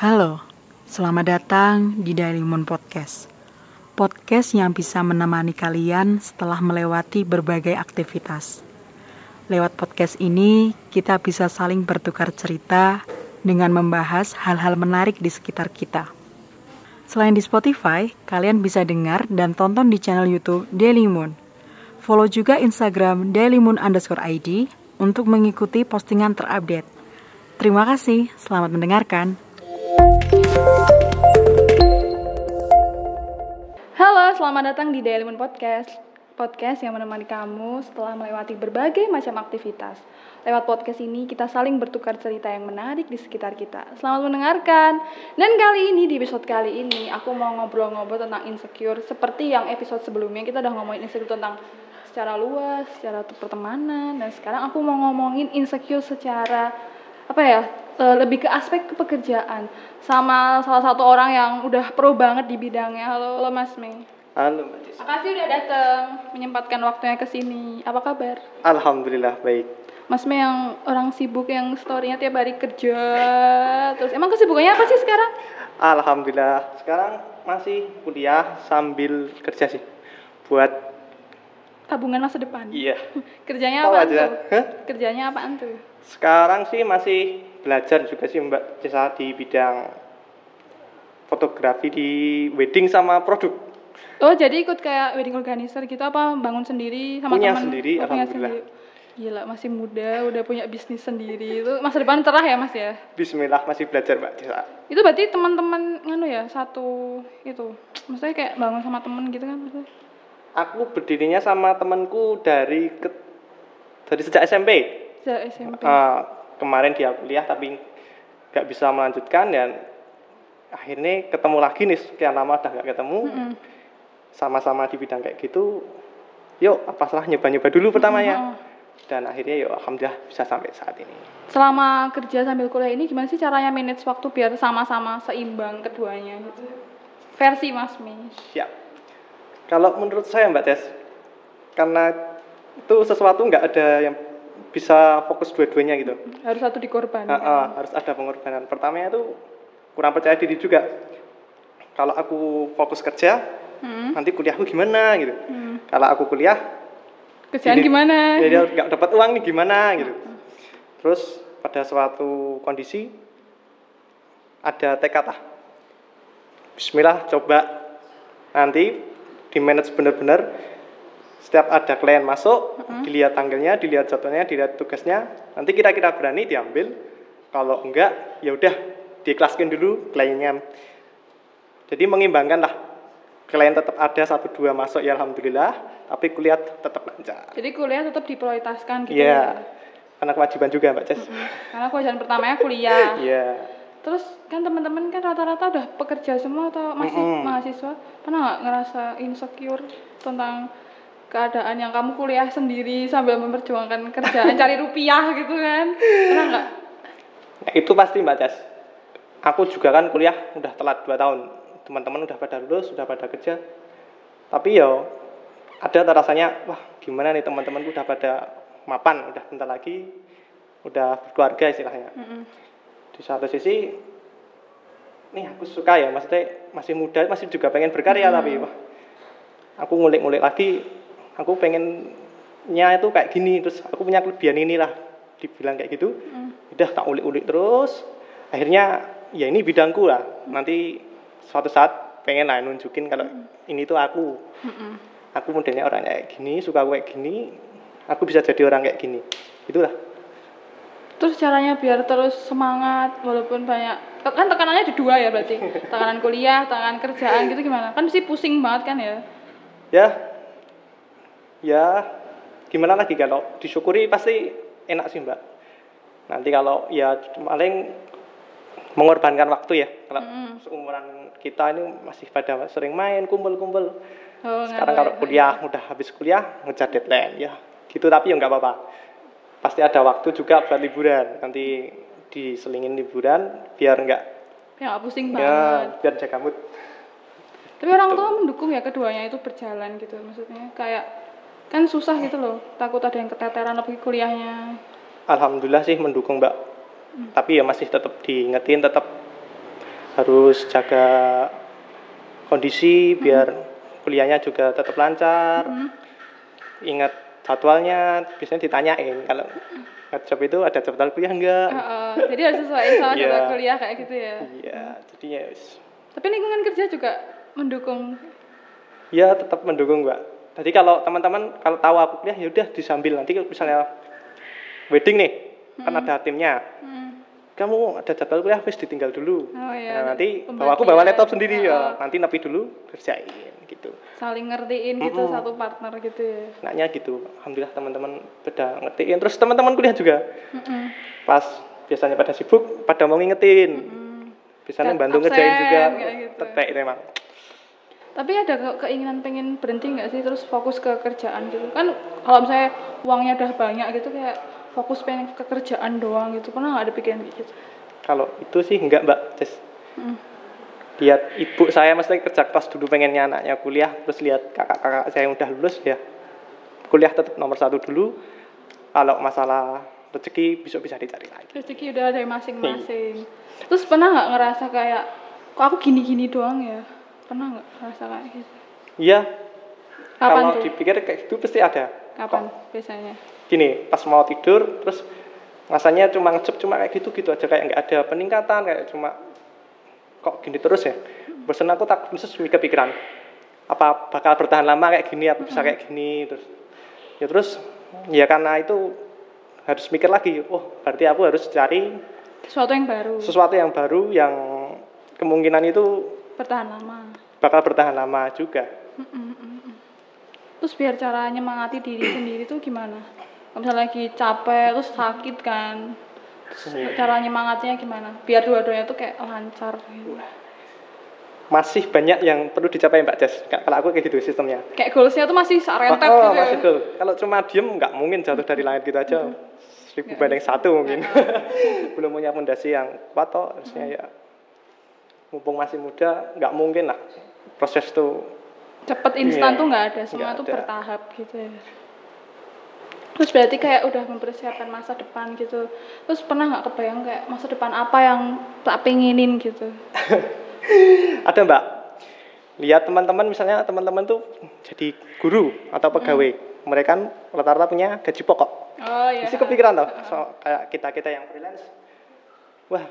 Halo, selamat datang di Daily Moon Podcast. Podcast yang bisa menemani kalian setelah melewati berbagai aktivitas. Lewat podcast ini, kita bisa saling bertukar cerita dengan membahas hal-hal menarik di sekitar kita. Selain di Spotify, kalian bisa dengar dan tonton di channel YouTube Daily Moon. Follow juga Instagram Daily Moon underscore ID untuk mengikuti postingan terupdate. Terima kasih, selamat mendengarkan. Halo, selamat datang di Daily Moon Podcast. Podcast yang menemani kamu setelah melewati berbagai macam aktivitas. Lewat podcast ini kita saling bertukar cerita yang menarik di sekitar kita. Selamat mendengarkan. Dan kali ini di episode kali ini aku mau ngobrol-ngobrol tentang insecure seperti yang episode sebelumnya kita udah ngomongin insecure tentang secara luas, secara pertemanan dan sekarang aku mau ngomongin insecure secara apa ya uh, lebih ke aspek pekerjaan sama salah satu orang yang udah pro banget di bidangnya. Halo, halo Mas Mei. Halo Mbak Cis. Makasih udah datang menyempatkan waktunya ke sini. Apa kabar? Alhamdulillah baik. Mas Mei yang orang sibuk yang storynya tiap hari kerja terus emang kesibukannya apa sih sekarang? Alhamdulillah sekarang masih kuliah sambil kerja sih buat tabungan masa depan. iya. Kerjanya apa tuh? Kerjanya apaan tuh? Sekarang sih masih belajar juga sih Mbak Cisa di bidang fotografi di wedding sama produk. Oh, jadi ikut kayak wedding organizer gitu apa bangun sendiri sama Punya teman? sendiri, Oh, punya alhamdulillah. sendiri. Gila, masih muda, udah punya bisnis sendiri. Itu masa depan cerah ya, Mas ya? Bismillah masih belajar Mbak Cisa. Itu berarti teman-teman nganu ya, satu itu. Maksudnya kayak bangun sama temen gitu kan maksudnya? Aku berdirinya sama temanku dari ke, dari sejak SMP. Sejak SMP. Eh, kemarin dia kuliah tapi nggak bisa melanjutkan dan akhirnya ketemu lagi nih sekian lama udah nggak ketemu Mm-mm. sama-sama di bidang kayak gitu yuk apa salah nyoba-nyoba dulu pertamanya Mm-mm. dan akhirnya yuk alhamdulillah bisa sampai saat ini Selama kerja sambil kuliah ini gimana sih caranya manage waktu biar sama-sama seimbang keduanya gitu? Versi Mas Mi. siap kalau menurut saya mbak Tes karena itu sesuatu nggak ada yang bisa fokus dua-duanya gitu Harus satu dikorbankan. Ah, ah, harus ada pengorbanan. Pertamanya itu kurang percaya diri juga. Kalau aku fokus kerja, Hmm. nanti kuliahku gimana gitu. Hmm. Kalau aku kuliah, Kerjaan gimana? ya dia nggak dapat uang nih gimana gitu. Terus pada suatu kondisi ada tekad ah. Bismillah coba nanti di manage benar-benar setiap ada klien masuk dilihat tanggalnya dilihat jadwalnya dilihat tugasnya nanti kira-kira berani diambil kalau enggak ya udah diikhlaskan dulu kliennya jadi mengimbangkan lah klien tetap ada satu dua masuk ya alhamdulillah tapi kuliah tetap lancar Jadi kuliah tetap diprioritaskan gitu. Iya, karena kewajiban juga Mbak Ces. Karena kewajiban pertamanya kuliah. Iya. Terus kan teman-teman kan rata-rata udah pekerja semua atau masih Mm-mm. mahasiswa. Pernah nggak ngerasa insecure tentang keadaan yang kamu kuliah sendiri sambil memperjuangkan kerjaan cari rupiah gitu kan? Pernah nggak? Nah, itu pasti Mbak Ces. Aku juga kan kuliah udah telat 2 tahun. Teman-teman udah pada lulus, sudah pada kerja. Tapi ya ada rasanya, wah gimana nih teman-temanku udah pada mapan, udah bentar lagi udah berkeluarga istilahnya. Mm-mm. Di satu sisi nih aku suka ya, maksudnya masih muda, masih juga pengen berkarya tapi wah aku ngulik-ngulik lagi, aku pengennya itu kayak gini, terus aku punya kelebihan inilah dibilang kayak gitu. Mm. udah tak ulik-ulik terus akhirnya ya ini bidangku lah nanti suatu saat pengen lah nunjukin kalau ini tuh aku Mm-mm. aku modelnya orang kayak gini suka kayak gini aku bisa jadi orang kayak gini itulah Terus caranya biar terus semangat walaupun banyak kan tekanannya di dua ya berarti tekanan kuliah, tekanan kerjaan gitu gimana? Kan mesti pusing banget kan ya? ya ya gimana lagi? Kalau disyukuri pasti enak sih mbak. Nanti kalau ya paling mengorbankan waktu ya. Kalau Mm-mm. seumuran kita ini masih pada sering main kumpul-kumpul. Oh, sekarang kalau kuliah udah habis kuliah ngejar deadline ya. Gitu tapi ya nggak apa-apa. Pasti ada waktu juga buat liburan. Nanti diselingin liburan biar nggak Ya nggak pusing ya banget. biar jaga mood. Tapi orang tua mendukung ya keduanya itu berjalan gitu maksudnya. Kayak kan susah gitu loh takut ada yang keteteran lebih kuliahnya. Alhamdulillah sih mendukung mbak. Tapi ya masih tetap diingetin tetap harus jaga kondisi biar kuliahnya juga tetap lancar. Ingat jadwalnya biasanya ditanyain kalau job itu ada jadwal kuliah enggak Heeh, jadi harus sesuai sama jadwal kuliah kayak gitu ya. iya jadi ya. Tapi lingkungan kerja juga mendukung. ya tetap mendukung mbak jadi kalau teman-teman kalau tahu aku kuliah ya udah disambil nanti misalnya wedding nih kan ada timnya Hmm. kamu ada jadwal kuliah wis ditinggal dulu Oh iya. Nah, nanti bawa aku bawa laptop sendiri Heeh. ya nanti nepi dulu kerjain gitu Saling ngertiin gitu Mm-mm. satu partner gitu ya. enaknya gitu alhamdulillah teman-teman pada ngertiin terus teman-teman kuliah juga Mm-mm. pas biasanya pada sibuk pada mau ngingetin Mm. biasanya Dan bantu ngerjain juga gitu. tetek itu emang Tapi ada ke- keinginan pengen berhenti nggak sih terus fokus ke kerjaan gitu kan kalau misalnya uangnya udah banyak gitu kayak fokus pengen ke kerjaan doang gitu pernah nggak ada pikiran gitu? kalau itu sih enggak mbak Jess Mm. lihat ibu saya mesti kerja keras dulu pengennya anaknya kuliah terus lihat kakak-kakak saya yang udah lulus ya kuliah tetap nomor satu dulu kalau masalah rezeki besok bisa dicari lagi Rezeki udah dari masing-masing. Iya. Terus pernah nggak ngerasa kayak kok aku gini-gini doang ya? Pernah nggak ngerasa kayak gitu? iya Kapan kalau tuh? dipikir kayak gitu pasti ada Kapan biasanya? gini pas mau tidur terus rasanya cuma ngecep cuma kayak gitu gitu aja kayak nggak ada peningkatan kayak cuma kok gini terus ya bosan aku tak terus mikir pikiran apa bakal bertahan lama kayak gini apa bisa kayak gini terus ya terus ya karena itu harus mikir lagi oh berarti aku harus cari Sesuatu yang baru, sesuatu yang baru yang kemungkinan itu bertahan lama. Bakal bertahan lama juga Terus biar cara nyemangati diri sendiri tuh gimana? Kalau misalnya lagi capek terus sakit kan, terus Iya. cara nyemangatnya gimana? Biar dua-duanya tuh kayak lancar gitu. masih banyak yang perlu dicapai Mbak Jas kalau aku kayak gitu sistemnya Kayak goalsnya tuh masih sarentep oh, gitu. masih ya. goal. Kalau cuma diem nggak mungkin jatuh dari langit gitu aja. Seribu banding satu mungkin. Belum punya fondasi yang kuat toh. Harusnya ya mumpung masih muda nggak mungkin lah proses tuh cepet instan Iya, tuh nggak ada semua nggak tuh ada. bertahap gitu ya. Terus berarti kayak udah mempersiapkan masa depan gitu. Terus pernah nggak kebayang kayak masa depan apa yang tak pengenin gitu? Ada mbak. Lihat teman-teman misalnya teman-teman tuh jadi guru atau pegawai. Mereka kan rata-rata punya gaji pokok. Oh iya. Mesti kepikiran toh, so, kayak kita kita yang freelance. Wah,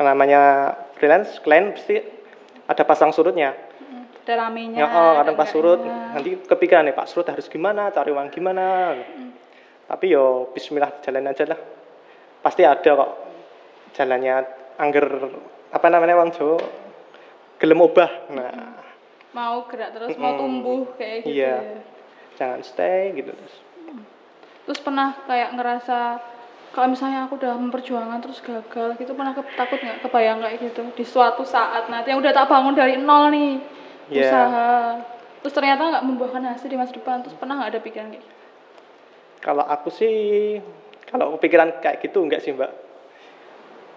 namanya freelance, klien pasti ada pasang surutnya. ada ramenya Ya, oh, kadang pas ada surut, nanti kepikiran nih Pak surut harus gimana, cari uang gimana. Tapi yo Bismillah jalan aja lah. Pasti ada kok jalannya angger apa namanya uang Jawa gelem obah. Nah, mau gerak terus mau Mm-mm. tumbuh kayak gitu Iya. ya. jangan stay gitu terus. terus pernah kayak ngerasa kalau misalnya aku udah memperjuangkan terus gagal gitu pernah ke- takut nggak kebayang kayak gitu di suatu saat nanti yang udah tak bangun dari nol nih Iya. usaha terus ternyata nggak membuahkan hasil di masa depan terus pernah nggak ada pikiran kayak gitu? Kalau aku sih, kalau kepikiran kayak gitu enggak sih mbak.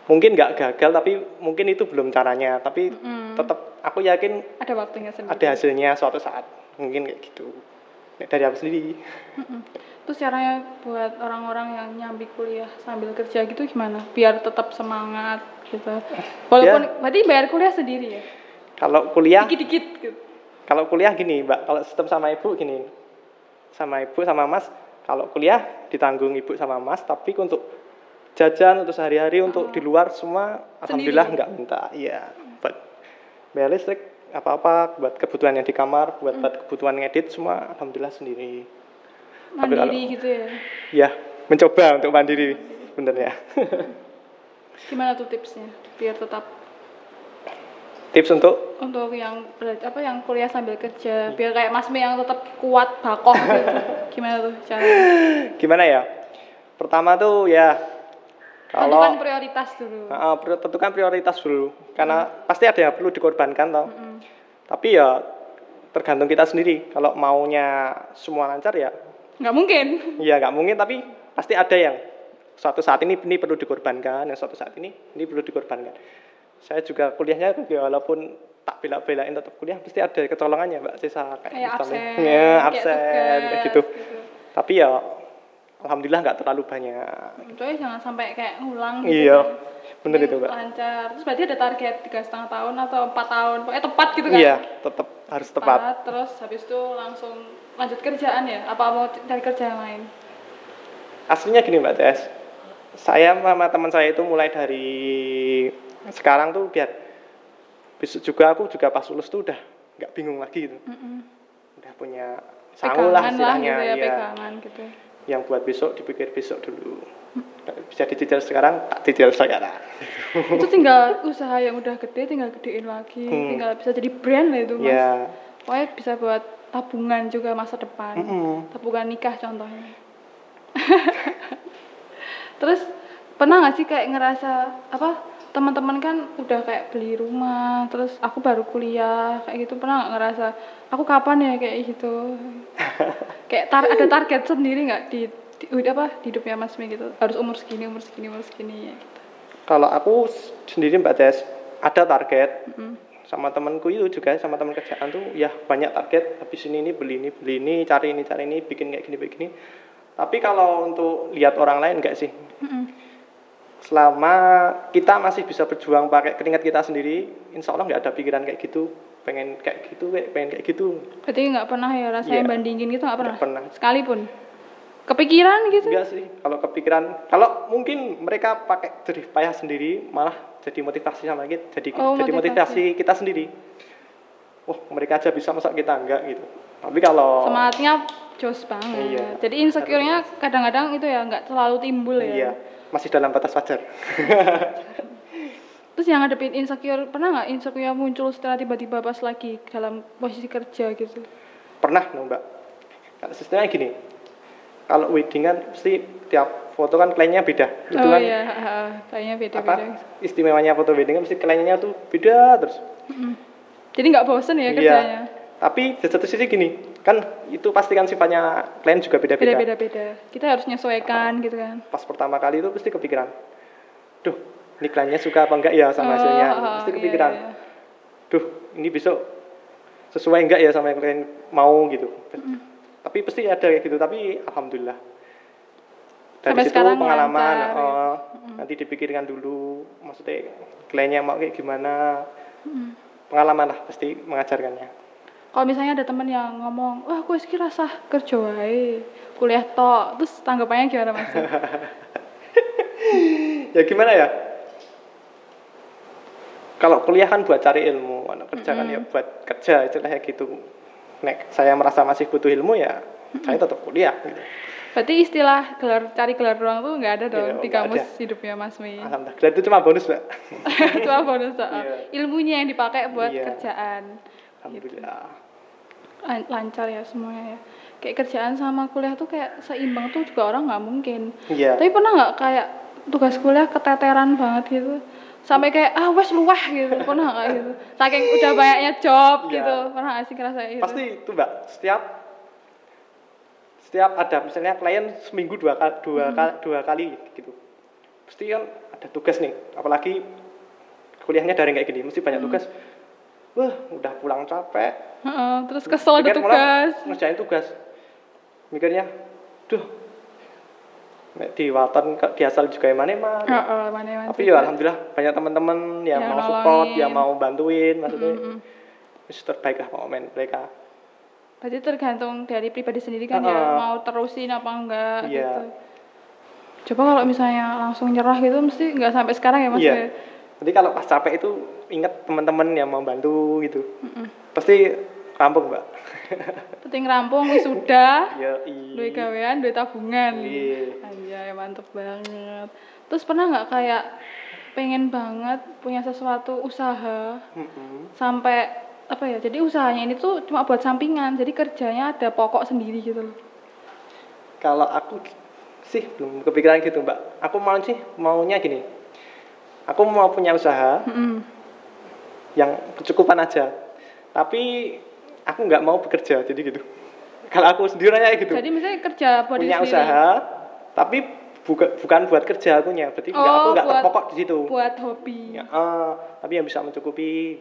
Mungkin nggak gagal, tapi mungkin itu belum caranya. Tapi Mm. tetap aku yakin ada waktunya sendiri ada hasilnya suatu saat. Mungkin kayak gitu. Nek Dari aku sendiri. Mm-mm. Terus caranya buat orang-orang yang nyambi kuliah sambil kerja gitu gimana? Biar tetap semangat gitu. Walaupun Ya. berarti bayar kuliah sendiri ya? Kalau kuliah, dikit-dikit gitu. Kalau kuliah gini mbak, kalau sistem sama ibu gini, sama ibu sama mas, kalau kuliah ditanggung ibu sama mas, tapi untuk jajan untuk sehari-hari untuk di luar semua alhamdulillah nggak minta. Iya buat bayar listrik apa-apa buat kebutuhan yang di kamar buat buat kebutuhan ngedit semua alhamdulillah sendiri Tapi mandiri kalau- gitu ya? Ya mencoba untuk mandiri. Bener ya. Gimana tuh tipsnya? Biar tetap tips untuk? Untuk yang apa yang kuliah sambil kerja. Biar kayak Mas Mi yang tetap kuat bakoh gitu. Gimana tuh caranya? Gimana ya? Pertama tuh ya kalau tentukan prioritas dulu. Pri- tentukan prioritas dulu. Karena pasti ada yang perlu dikorbankan toh. Mm. tapi ya tergantung kita sendiri. Kalau maunya semua lancar ya nggak mungkin. Ya nggak mungkin tapi pasti ada yang suatu saat ini ini perlu dikorbankan yang suatu saat ini ini perlu dikorbankan. Saya juga kuliahnya ya walaupun tak bela-belain tetap kuliah pasti ada kecolongannya mbak Sisa kayak misalnya. absen ya kayak absen tugas, kayak gitu. Tapi ya alhamdulillah nggak terlalu banyak. Coy jangan sampai kayak ngulang gitu iya kan. bener Jadi itu mbak. lancar. Terus berarti ada target tiga setengah tahun atau empat tahun? Pokoknya tepat gitu kan? Iya tetap harus tepat. Terus habis itu langsung lanjut kerjaan ya? Apa mau cari kerja yang lain? Aslinya gini mbak Tes saya sama teman saya itu mulai dari sekarang tuh biar besok juga aku juga pas lulus tuh udah nggak bingung lagi gitu. Mm-mm. udah punya sangu lah pegangan lah istilahnya gitu ya, iya. pegangan gitu yang buat besok dipikir besok dulu. Bisa dicicil sekarang tak cicil sekarang. Itu tinggal usaha yang udah gede tinggal gedein lagi. Hmm. tinggal bisa jadi brand lah itu mas. Ya pokoknya bisa buat tabungan juga masa depan. Mm-mm. tabungan nikah contohnya. Terus pernah nggak sih kayak ngerasa apa teman-teman kan udah kayak beli rumah terus aku baru kuliah kayak gitu. Pernah nggak ngerasa aku kapan ya? kayak gitu. Kayak tar ada target sendiri nggak di, di udah apa di hidupnya Mas Mi gitu? Harus umur segini umur segini umur segini ya gitu. kalau aku sendiri mbak Tes ada target. Mm. sama temanku itu juga sama teman kerjaan tuh ya banyak target. Habis ini ini beli ini beli ini cari ini cari ini bikin kayak gini begini tapi kalau untuk lihat orang lain enggak sih? Mm-mm. Selama kita masih bisa berjuang pakai keringat kita sendiri insya Allah nggak ada pikiran kayak gitu pengen kayak gitu kayak pengen kayak gitu berarti nggak pernah ya rasanya Iya. bandingin gitu nggak pernah pernah. sekalipun kepikiran gitu enggak sih kalau kepikiran kalau mungkin mereka pakai jerih payah sendiri malah jadi motivasi sama kita jadi Oh, jadi motivasi. motivasi kita sendiri wah mereka aja bisa masa kita enggak gitu tapi kalau semangatnya jos banget. Iya. Jadi insecure-nya kadang-kadang itu ya nggak selalu timbul ya. iya masih dalam batas wajar Terus yang ngadepin insecure, pernah nggak insecure muncul setelah tiba-tiba pas lagi dalam posisi kerja gitu? pernah no, mbak kalau sistemnya gini kalau wedding kan pasti tiap foto kan kliennya beda itu oh kan iya, heeh, kayaknya apa beda-beda. istimewanya foto wedding kan pasti kliennya tuh beda terus Mm-mm. Jadi nggak bosen ya Iya. kerjanya? tapi di satu sisi gini kan itu pasti kan sifatnya klien juga beda-beda Beda-beda-beda. Kita harus menyesuaikan gitu kan. pas pertama kali itu pasti kepikiran duh ini kliennya suka apa enggak ya sama Oh, hasilnya oh, pasti iya, kepikiran iya. duh ini besok sesuai enggak ya sama yang klien mau gitu tapi pasti ada kayak gitu tapi alhamdulillah dari Sampai situ sekarang pengalaman lancar, ya. oh, nanti dipikirkan dulu maksudnya kliennya mau kayak gimana Mm. pengalaman lah pasti mengajarkannya Kalau misalnya ada temen yang ngomong, wah aku kira sah kerja wae, kuliah tok, terus tanggapannya gimana mas? ya gimana ya kalau kuliah kan buat cari ilmu anak kerja kan ya buat kerja istilahnya gitu nek saya merasa masih butuh ilmu ya saya tetap kuliah gitu Berarti istilah gelar cari gelar doang tuh nggak ada dong Iya, di kamus ada. hidupnya Mas Mi. alhamdulillah itu cuma bonus mbak Cuma bonus soal Iya. ilmunya yang dipakai buat Iya. kerjaan. Alhamdulillah Lan- Lancar ya semuanya ya. Kayak kerjaan sama kuliah tuh kayak seimbang tuh juga orang nggak mungkin. iya Tapi pernah nggak kayak tugas kuliah keteteran banget gitu? Sampai kayak ah wes luweh gitu. Pernah nggak gitu? Saking udah banyaknya job Iya. gitu. Pernah nggak sih ngerasa gitu? pasti itu mbak setiap setiap ada misalnya klien seminggu dua kali dua, kali dua kali gitu pasti kan ada tugas nih apalagi kuliahnya daring kayak gini mesti banyak tugas wah udah pulang capek Heeh, terus kesel ada tugas. ngerjain tugas mikirnya duh nek di di asal juga yang mana mah Heeh, mana-mana. tapi ya alhamdulillah banyak teman-teman yang, Yang mau support nolongin. yang mau bantuin maksudnya Mm-mm. wis terbaik lah momen mereka Berarti tergantung dari pribadi sendiri kan ya Heeh. mau terusin apa enggak Iya. gitu. Coba kalau misalnya langsung nyerah gitu mesti nggak sampai sekarang ya Mas Iya. ya? Jadi kalau pas capek itu ingat teman-teman yang mau bantu gitu. Mm-mm. Pasti rampung, Mbak. Penting rampung wisuda, ya, duit gawean, duit tabungan. Iya. Mantep banget. Terus pernah nggak kayak pengen banget punya sesuatu usaha Mm-mm. sampai apa ya? Jadi usahanya ini tuh cuma buat sampingan. Jadi kerjanya ada pokok sendiri gitu loh. Kalau aku sih belum kepikiran gitu, Mbak. Aku mau sih maunya gini. Aku mau punya usaha Mm-mm. Yang kecukupan aja. Tapi aku nggak mau bekerja, jadi gitu. Kalau aku sendiri aja gitu. Jadi misalnya kerja punya sendiri. usaha, tapi buka, bukan buat kerja akunya. Berarti nggak- aku Oh, nggak terpokok di situ. buat hobi. Ya, ah, tapi yang bisa mencukupi.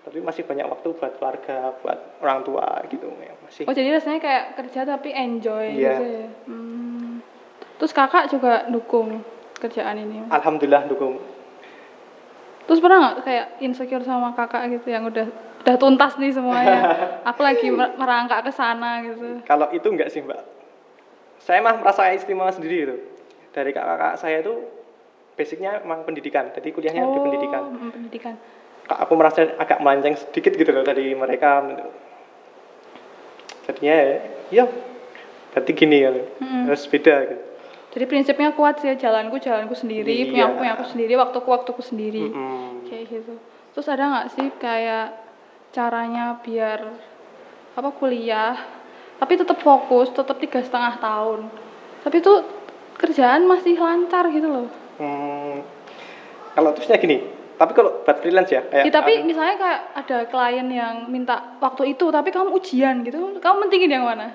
Tapi masih banyak waktu buat keluarga, buat orang tua gitu ya masih. Oh jadi rasanya kayak kerja tapi enjoy Iya. gitu ya. Hmm. Terus kakak juga dukung kerjaan ini. alhamdulillah dukung Terus pernah nggak kayak insecure sama kakak gitu yang udah udah tuntas nih semuanya. Aku lagi mer- merangkak ke sana gitu. kalau itu enggak sih mbak. Saya mah merasa istimewa sendiri gitu. Dari kakak-kakak saya itu basicnya emang pendidikan. Jadi kuliahnya di pendidikan. mm, pendidikan. Kak, aku merasa agak melenceng sedikit gitu loh dari mereka jadinya ya berarti gini ya harus beda gitu Jadi prinsipnya kuat sih, jalanku jalanku sendiri, punya aku Iya. punya aku sendiri, waktuku waktuku sendiri. Mm. Kayak gitu. Terus ada nggak sih kayak caranya biar apa kuliah, tapi tetap fokus, tetap tiga setengah tahun, tapi tuh kerjaan masih lancar gitu loh. Hmm, kalau terusnya gini tapi kalau buat freelance ya kayak Ya, tapi misalnya kayak ada klien yang minta waktu itu, tapi kamu ujian gitu, kamu mentingin yang mana?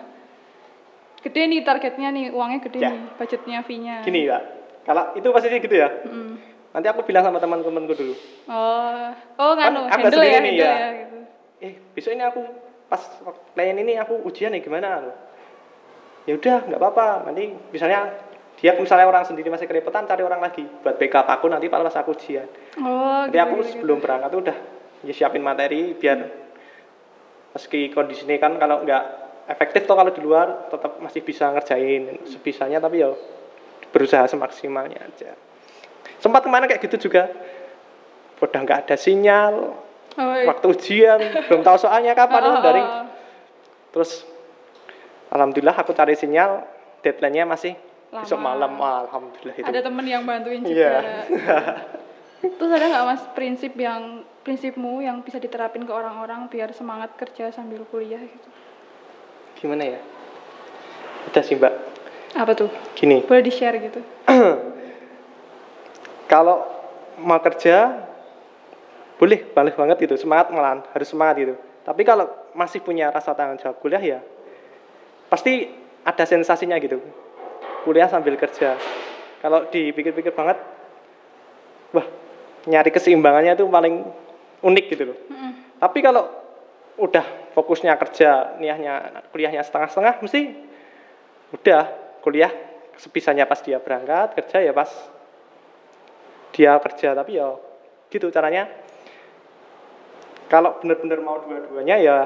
Gede nih targetnya nih, uangnya gede Ya. nih, budgetnya fee-nya. gini ya kalau itu pasti gitu ya Mm. nanti aku bilang sama teman-temanku dulu Oh, oh Kan nganu, aku handle ya, nih, handle ya. ya, gitu. eh besok ini aku pas klien ini aku ujian nih gimana ya udah nggak apa-apa nanti misalnya dia misalnya orang sendiri masih kerepotan cari orang lagi buat backup aku nanti pas aku ujian Oh, gitu, aku gitu, sebelum berangkat tuh udah ya siapin materi biar meski kondisinya kan kalau nggak efektif toh kalau di luar tetap masih bisa ngerjain sebisanya tapi ya berusaha semaksimalnya aja. Sempat ke mana kayak gitu juga. Udah nggak ada sinyal. Oh, iya. waktu ujian belum tahu soalnya kapan Oh, oh, daring. oh. Terus alhamdulillah aku cari sinyal, deadline-nya masih besok Lama. malam. Wah, alhamdulillah itu. Ada temen yang bantuin juga. Iya. Terus ada nggak mas prinsip yang prinsipmu yang bisa diterapin ke orang-orang biar semangat kerja sambil kuliah gitu? Gimana ya? Udah sih, Mbak. Apa tuh? Gini, Boleh di share gitu? kalau mau kerja boleh boleh banget gitu semangat malahan harus semangat gitu tapi kalau masih punya rasa tanggung jawab kuliah ya pasti ada sensasinya gitu kuliah sambil kerja kalau dipikir-pikir banget wah nyari keseimbangannya itu paling unik gitu loh Mm-mm. tapi kalau udah fokusnya kerja niahnya kuliahnya setengah-setengah mesti udah kuliah sebisanya pas dia berangkat kerja ya pas dia kerja. Tapi ya gitu caranya. Kalau benar-benar mau dua-duanya ya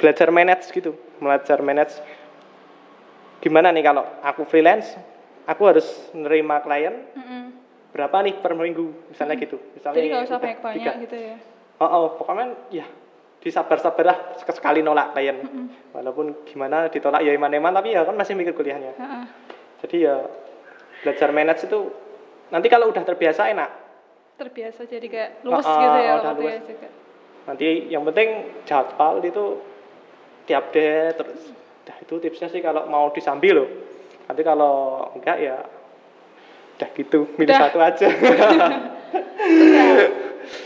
belajar manage gitu belajar manage. Gimana nih kalau aku freelance aku harus nerima klien Mm-mm. berapa nih per minggu? Misalnya gitu. Misalnya Jadi nggak usah banyak-banyak gitu ya? oh, oh, pokoknya ya disabar-sabar lah sekali nolak klien walaupun gimana ditolak ya iman-iman tapi ya kan masih mikir kuliahnya Heeh. jadi ya belajar manage itu nanti kalau udah terbiasa enak Terbiasa jadi kayak ah, gitu ya udah waktunya luwes. juga. nanti yang penting jadwal itu diupdate terus nah itu tipsnya sih kalau mau disambil loh nanti kalau enggak ya udah gitu milih Udah. satu aja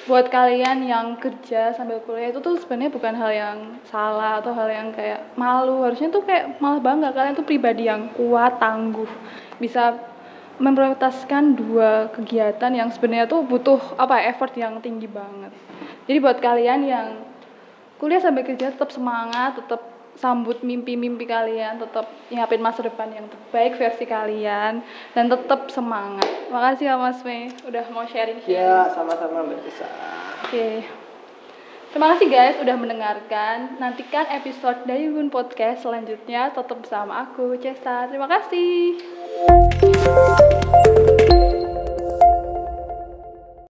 buat kalian yang kerja sambil kuliah itu tuh sebenarnya bukan hal yang salah atau hal yang kayak malu. Harusnya tuh kayak malah bangga kalian tuh pribadi yang kuat tangguh. Bisa memprioritaskan dua kegiatan yang sebenarnya tuh butuh apa effort yang tinggi banget. Jadi buat kalian yang kuliah sambil kerja tetap semangat tetap sambut mimpi-mimpi kalian tetap nyiapin masa depan yang terbaik versi kalian dan tetap semangat makasih ya Mas Mei udah mau sharing sharing ya sama-sama mbak Tisa Oke. Terima kasih guys udah mendengarkan. Nantikan episode dari Gun Podcast selanjutnya tetap bersama aku, Cesta. Terima kasih.